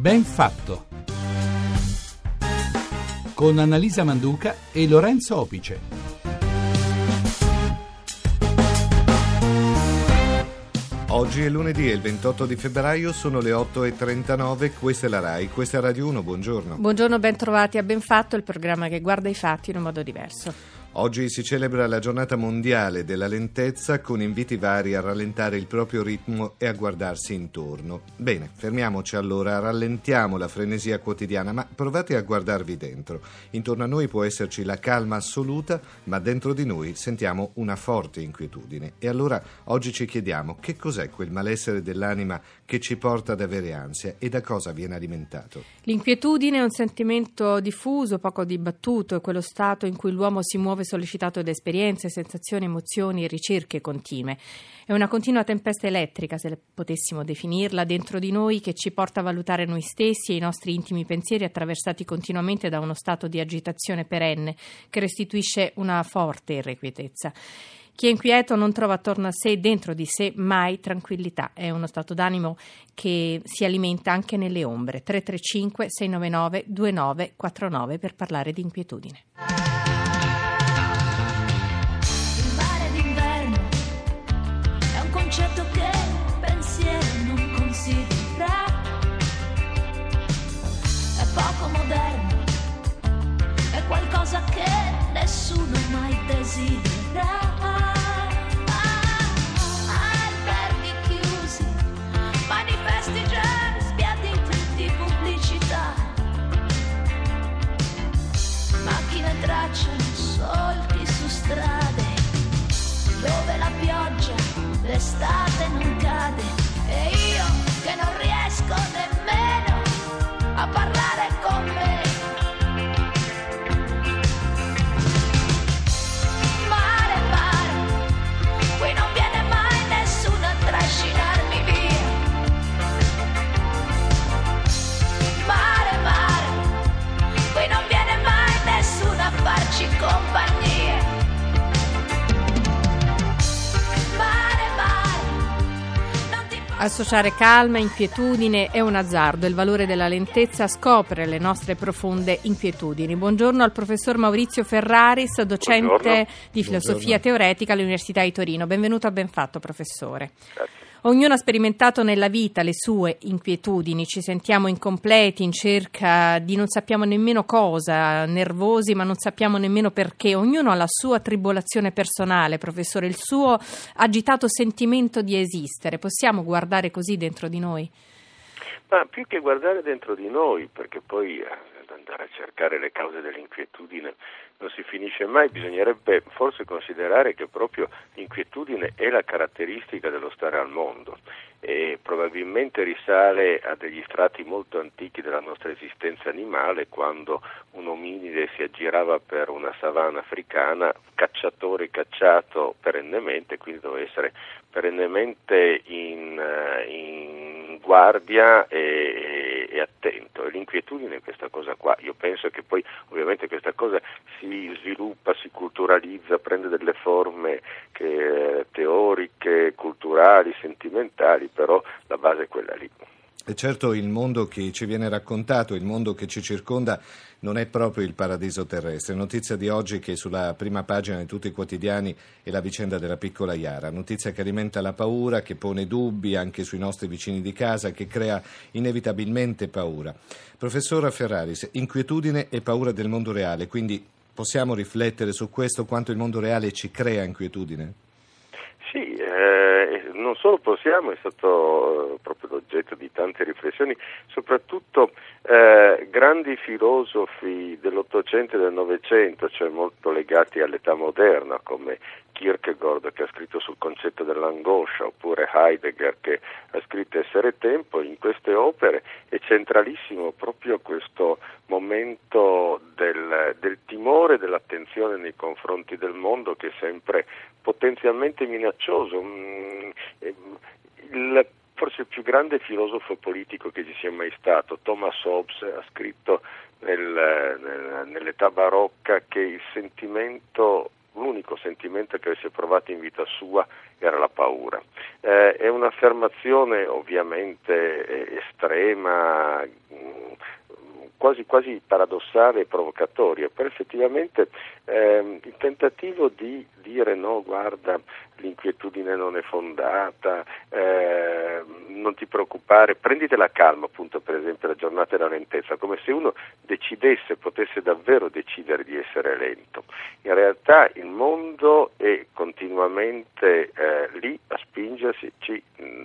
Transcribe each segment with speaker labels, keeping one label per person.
Speaker 1: Ben fatto. Con Annalisa Manduca e Lorenzo Opice.
Speaker 2: Oggi è lunedì e il 28 di febbraio sono le 8.39, questa è la RAI, questa è Radio 1, buongiorno.
Speaker 3: Buongiorno, ben trovati a Ben Fatto, il programma che guarda i fatti in un modo diverso.
Speaker 2: Oggi si celebra la giornata mondiale della lentezza con inviti vari a rallentare il proprio ritmo e a guardarsi intorno. Bene, fermiamoci allora, rallentiamo la frenesia quotidiana, ma provate a guardarvi dentro. Intorno a noi può esserci la calma assoluta, ma dentro di noi sentiamo una forte inquietudine. E allora oggi ci chiediamo che cos'è quel malessere dell'anima che ci porta ad avere ansia e da cosa viene alimentato.
Speaker 3: L'inquietudine è un sentimento diffuso, poco dibattuto, è quello stato in cui l'uomo si muove sollecitato da esperienze, sensazioni, emozioni e ricerche continue. È una continua tempesta elettrica, se potessimo definirla, dentro di noi che ci porta a valutare noi stessi e i nostri intimi pensieri attraversati continuamente da uno stato di agitazione perenne che restituisce una forte irrequietezza. Chi è inquieto non trova attorno a sé, dentro di sé, mai tranquillità. È uno stato d'animo che si alimenta anche nelle ombre. 335 699 2949 per parlare di inquietudine.
Speaker 4: l'estate
Speaker 3: Associare calma, inquietudine è un azzardo. Il valore della lentezza scopre le nostre profonde inquietudini. Buongiorno al professor Maurizio Ferraris, docente Buongiorno. di filosofia Buongiorno. teoretica all'Università di Torino. Benvenuto a Benfatto, professore. Grazie. Ognuno ha sperimentato nella vita le sue inquietudini, ci sentiamo incompleti, in cerca di non sappiamo nemmeno cosa, nervosi ma non sappiamo nemmeno perché. Ognuno ha la sua tribolazione personale, professore, il suo agitato sentimento di esistere. Possiamo guardare così dentro di noi?
Speaker 5: Ma più che guardare dentro di noi, perché poi ad andare a cercare le cause dell'inquietudine non si finisce mai, bisognerebbe forse considerare che proprio l'inquietudine è la caratteristica dello stare al mondo e probabilmente risale a degli strati molto antichi della nostra esistenza animale quando un ominide si aggirava per una savana africana, cacciatore cacciato perennemente, quindi doveva essere perennemente in, eh, in guardia e, e attento. E l'inquietudine è questa cosa qua. Io penso che poi ovviamente questa cosa si sviluppa, si culturalizza, prende delle forme che, teoriche, culturali, sentimentali, però la base è quella lì.
Speaker 2: E certo il mondo che ci viene raccontato, il mondo che ci circonda non è proprio il paradiso terrestre. Notizia di oggi che sulla prima pagina di tutti i quotidiani è la vicenda della piccola Iara, notizia che alimenta la paura, che pone dubbi anche sui nostri vicini di casa, che crea inevitabilmente paura. Professora Ferraris, inquietudine e paura del mondo reale, quindi possiamo riflettere su questo quanto il mondo reale ci crea inquietudine?
Speaker 5: Sì, eh, non solo possiamo, è stato eh, proprio l'oggetto di tante riflessioni, soprattutto eh, grandi filosofi dell'Ottocento e del Novecento, cioè molto legati all'età moderna, come Kierkegaard che ha scritto sul concetto dell'angoscia, oppure Heidegger che ha scritto Essere Tempo, in queste opere è centralissimo proprio questo momento del, del timore, dell'attenzione nei confronti del mondo che è sempre potenzialmente minaccioso. Mm, il, forse il più grande filosofo politico che ci sia mai stato, Thomas Hobbes, ha scritto nel, nel, nell'età barocca che il sentimento l'unico sentimento che avesse provato in vita sua era la paura. Eh, è un'affermazione ovviamente eh, estrema, mh, quasi, quasi paradossale e provocatoria, però effettivamente ehm, il tentativo di dire no, guarda, l'inquietudine non è fondata, eh, non ti preoccupare, prenditela calma, appunto per esempio la giornata della lentezza, come se uno decidesse, potesse davvero decidere di essere lento. In realtà il mondo è continuamente eh, lì a spingersi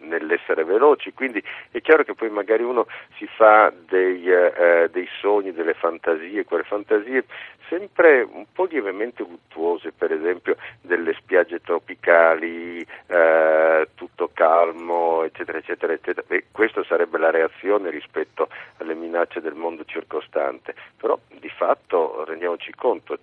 Speaker 5: nell'essere veloci, quindi è chiaro che poi magari uno si fa dei, eh, dei sogni, delle fantasie, quelle fantasie sempre un po' lievemente luttuose, per esempio delle spiagge tropicali, eh, tutto calmo, eccetera, eccetera, eccetera. E questa sarebbe la reazione rispetto alle minacce del mondo circostante. Però di fatto rendiamoci conto,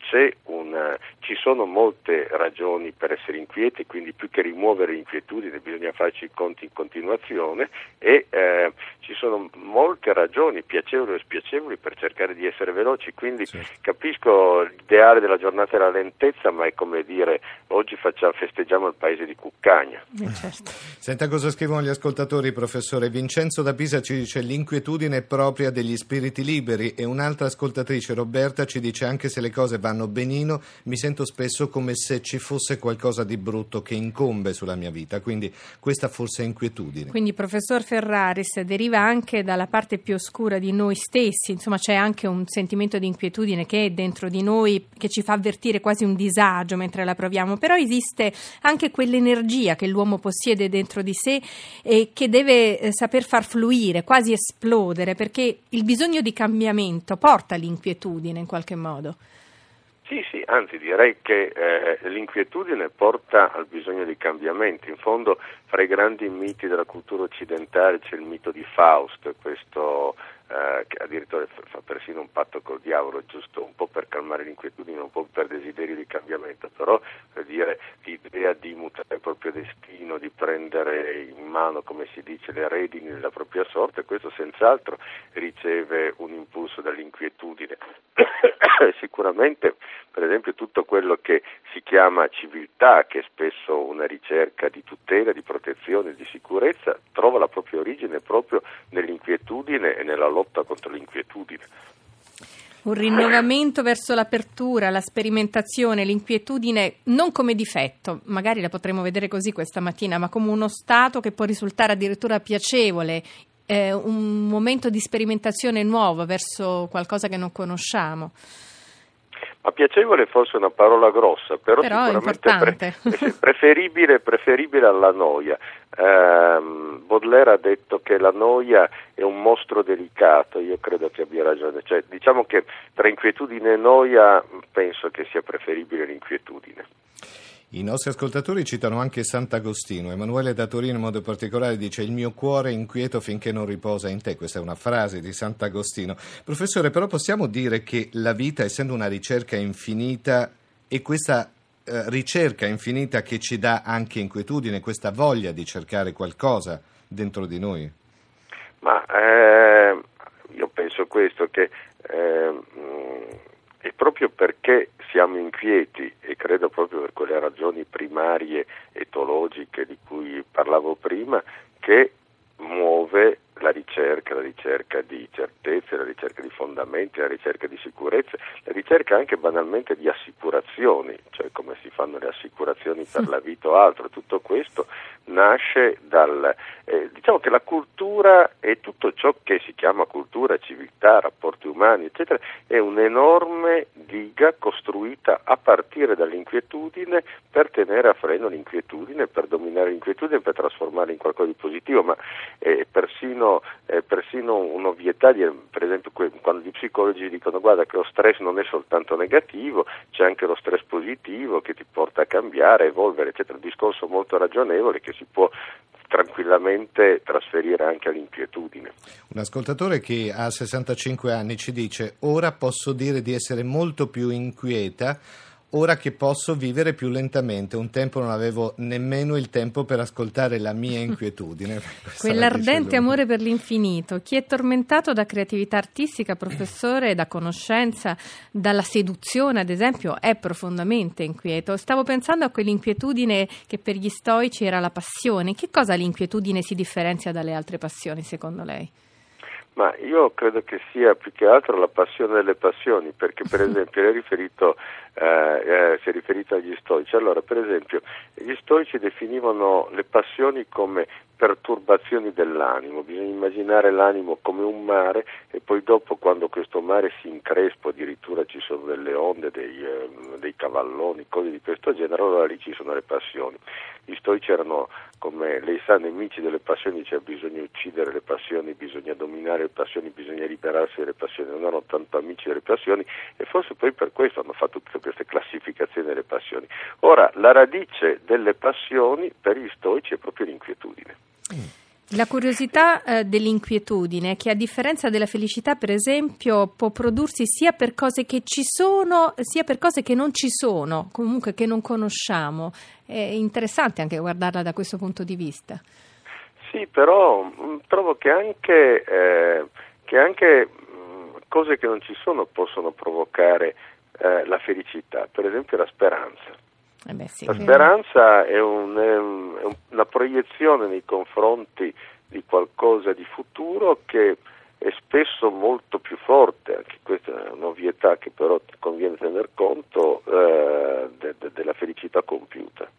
Speaker 5: una, ci sono molte ragioni per essere inquieti, quindi più che rimuovere l'inquietudine bisogna farci i conti in continuazione e eh, ci sono molte ragioni, piacevoli o spiacevoli, per cercare di essere veloci, quindi certo. capisco l'ideale della giornata della lentezza, ma è come dire oggi facciamo, festeggiamo il paese di Cuccagna.
Speaker 2: Eh, certo. Senta cosa scrivono gli ascoltatori, professore. Vincenzo da Pisa ci dice l'inquietudine è propria degli spiriti liberi e un'altra ascoltatrice, Roberta, ci dice anche se le cose vanno benino, mi sento spesso come se ci fosse qualcosa di brutto che incombe sulla mia vita, quindi questa forse è inquietudine.
Speaker 3: Quindi professor Ferraris deriva anche dalla parte più oscura di noi stessi, insomma c'è anche un sentimento di inquietudine che è dentro di noi, che ci fa avvertire quasi un disagio mentre la proviamo, però esiste anche quell'energia che l'uomo possiede dentro di sé e che deve eh, saper far fluire, quasi esplodere, perché il bisogno di cambiamento porta all'inquietudine in qualche modo.
Speaker 5: Sì, sì, anzi direi che eh, l'inquietudine porta al bisogno di cambiamenti. In fondo fra i grandi miti della cultura occidentale c'è il mito di Faust, questo eh, che addirittura fa persino un patto col diavolo, giusto un po' per calmare l'inquietudine, un po' per desiderio di cambiamento, però per dire l'idea di mutare il proprio destino, di prendere in mano, come si dice, le redini della propria sorte, questo senz'altro riceve un impulso dall'inquietudine. Sicuramente, per esempio, tutto quello che si chiama civiltà, che è spesso una ricerca di tutela, di protezione, di sicurezza, trova la propria origine proprio nell'inquietudine e nella lotta contro l'inquietudine.
Speaker 3: Un rinnovamento verso l'apertura, la sperimentazione, l'inquietudine non come difetto, magari la potremo vedere così questa mattina, ma come uno stato che può risultare addirittura piacevole, eh, un momento di sperimentazione nuovo verso qualcosa che non conosciamo.
Speaker 5: Ma piacevole è forse una parola grossa, però, però sicuramente pre- preferibile, preferibile, alla noia. Eh, Baudelaire ha detto che la noia è un mostro delicato, io credo che abbia ragione, cioè, diciamo che tra inquietudine e noia penso che sia preferibile l'inquietudine.
Speaker 2: I nostri ascoltatori citano anche Sant'Agostino. Emanuele da Torino in modo particolare dice il mio cuore è inquieto finché non riposa in te. Questa è una frase di Sant'Agostino. Professore, però possiamo dire che la vita, essendo una ricerca infinita, e questa eh, ricerca infinita che ci dà anche inquietudine, questa voglia di cercare qualcosa dentro di noi?
Speaker 5: Ma eh, io penso questo, che eh, è proprio perché siamo inquieti e credo proprio per quelle ragioni primarie etologiche di cui parlavo prima che muove la ricerca, la ricerca di certezze, la ricerca di fondamenti, la ricerca di sicurezze, la ricerca anche banalmente di assicurazioni, cioè come si fanno le assicurazioni per la vita o altro, tutto questo nasce dal... Eh, diciamo che la cultura e tutto ciò che si chiama cultura, civiltà, rapporti umani, eccetera, è un'enorme diga costruita a partire dall'inquietudine per tenere a freno l'inquietudine, per dominare l'inquietudine, per trasformarla in qualcosa di positivo, ma eh, persino, eh, persino un'ovvietà, di, per esempio quando gli psicologi dicono guarda che lo stress non è soltanto negativo, c'è anche lo stress positivo che ti porta a cambiare, evolvere, eccetera, un discorso molto ragionevole che si può tranquillamente trasferire anche all'inquietudine.
Speaker 2: Un ascoltatore che ha 65 anni ci dice ora posso dire di essere molto più inquieta ora che posso vivere più lentamente. Un tempo non avevo nemmeno il tempo per ascoltare la mia inquietudine.
Speaker 3: Quell'ardente amore per l'infinito. Chi è tormentato da creatività artistica, professore, da conoscenza, dalla seduzione, ad esempio, è profondamente inquieto. Stavo pensando a quell'inquietudine che per gli stoici era la passione. Che cosa l'inquietudine si differenzia dalle altre passioni, secondo lei?
Speaker 5: Ma io credo che sia più che altro la passione delle passioni, perché per esempio lei è riferito, eh, eh, si è riferito agli stoici. Allora, per esempio, gli stoici definivano le passioni come perturbazioni dell'animo, bisogna immaginare l'animo come un mare e poi dopo quando questo mare si increspa, addirittura ci sono delle onde, dei, eh, dei cavalloni, cose di questo genere, allora lì ci sono le passioni. Gli stoici erano, come lei sa, nemici delle passioni, cioè bisogna uccidere le passioni, bisogna dominare le passioni, bisogna liberarsi delle passioni, non erano tanto amici delle passioni e forse poi per questo hanno fatto tutte queste classificazioni delle passioni. Ora, la radice delle passioni per gli stoici è proprio l'inquietudine.
Speaker 3: La curiosità eh, dell'inquietudine, che a differenza della felicità, per esempio, può prodursi sia per cose che ci sono, sia per cose che non ci sono, comunque che non conosciamo. È interessante anche guardarla da questo punto di vista.
Speaker 5: Sì, però mh, trovo che anche, eh, che anche mh, cose che non ci sono possono provocare eh, la felicità, per esempio la speranza.
Speaker 3: Eh beh, sì,
Speaker 5: La speranza è, un- è un- è un- una proiezione nei confronti di qualcosa di futuro che è spesso molto più forte, anche questa è un'ovvietà che però conviene tener conto eh, de- de- della felicità compiuta.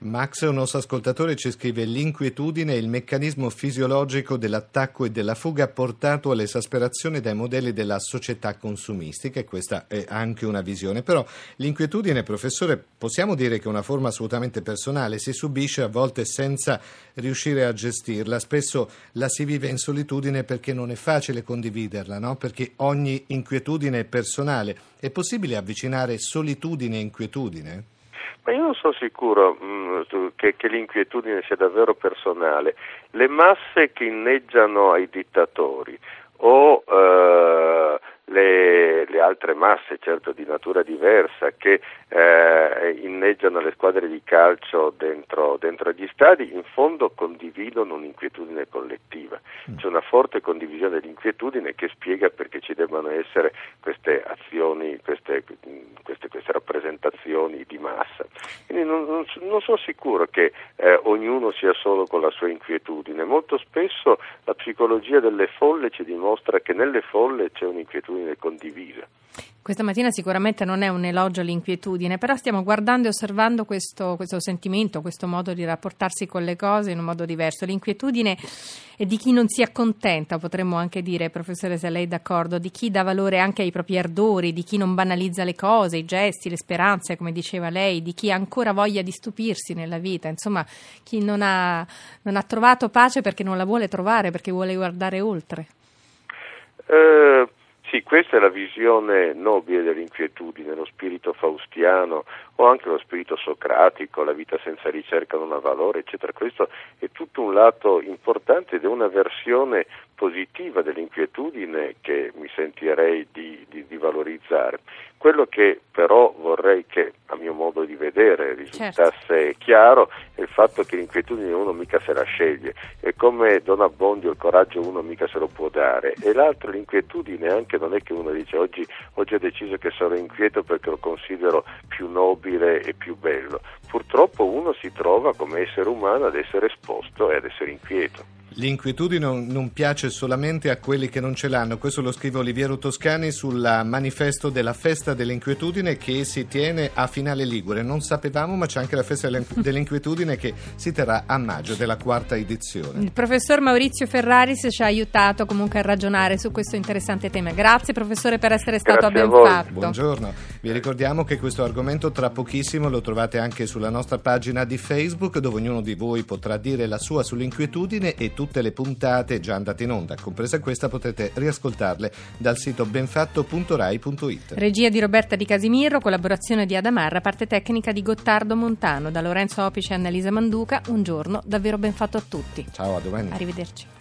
Speaker 2: Max, un nostro ascoltatore, ci scrive l'inquietudine è il meccanismo fisiologico dell'attacco e della fuga portato all'esasperazione dai modelli della società consumistica e questa è anche una visione. Però l'inquietudine, professore, possiamo dire che è una forma assolutamente personale, si subisce a volte senza riuscire a gestirla, spesso la si vive in solitudine perché non è facile condividerla, no? perché ogni inquietudine è personale. È possibile avvicinare solitudine e inquietudine?
Speaker 5: Ma io non sono sicuro mh, tu- che, che l'inquietudine sia davvero personale. Le masse che inneggiano ai dittatori o eh, le, le altre masse, certo di natura diversa, che eh, inneggiano le squadre di calcio dentro, dentro agli stadi, in fondo condividono un'inquietudine collettiva. C'è una forte condivisione dell'inquietudine che spiega perché ci debbano essere queste azioni, queste, queste, queste rappresentazioni di massa. Quindi non, non, non sono sicuro che eh, ognuno sia solo con la sua inquietudine. Molto spesso la psicologia delle folle ci dimostra che nelle folle c'è un'inquietudine condivisa.
Speaker 3: Questa mattina sicuramente non è un elogio all'inquietudine, però stiamo guardando e osservando questo, questo sentimento, questo modo di rapportarsi con le cose in un modo diverso. L'inquietudine è di chi non si accontenta, potremmo anche dire, professore, se lei è d'accordo, di chi dà valore anche ai propri ardori, di chi non banalizza le cose, i gesti, le speranze, come diceva lei, di chi ha ancora voglia di stupirsi nella vita, insomma, chi non ha, non ha trovato pace perché non la vuole trovare, perché vuole guardare oltre.
Speaker 5: Eh, sì, questa è la visione nobile dell'inquietudine, lo spirito faustiano o anche lo spirito socratico, la vita senza ricerca non ha valore, eccetera. Questo è tutto un lato importante ed è una versione positiva dell'inquietudine che mi sentirei di, di, di valorizzare. Quello che però vorrei che, a mio modo di vedere, risultasse chiaro è il fatto che l'inquietudine uno mica se la sceglie, è come Don Abbondio il coraggio uno mica se lo può dare, e l'altro l'inquietudine anche non è che uno dice oggi, oggi ho deciso che sarò inquieto perché lo considero più nobile e più bello. Purtroppo uno si trova come essere umano ad essere esposto e ad essere inquieto.
Speaker 2: L'inquietudine non- piace solamente a quelli che non ce l'hanno, questo lo scrive Oliviero Toscani sul manifesto della festa dell'inquietudine che si tiene a Finale Ligure. Non sapevamo, ma c'è anche la festa dell'in- dell'inquietudine che si terrà a maggio della quarta edizione.
Speaker 3: Il professor Maurizio Ferraris ci ha aiutato comunque a ragionare su questo interessante tema. Grazie professore per essere stato
Speaker 5: Grazie a
Speaker 3: ben fatto.
Speaker 2: Buongiorno, vi ricordiamo che questo argomento tra pochissimo lo trovate anche sulla nostra pagina di Facebook dove ognuno di voi potrà dire la sua sull'inquietudine e tutte le puntate già andate in onda, compresa questa potete riascoltarle dal sito benfatto.rai.it.
Speaker 3: Regia di Roberta Di Casimiro, collaborazione di Adamarra, parte tecnica di Gottardo Montano, da Lorenzo Opice e Annalisa Manduca. Un giorno davvero ben fatto a tutti.
Speaker 2: Ciao, a domani.
Speaker 3: Arrivederci.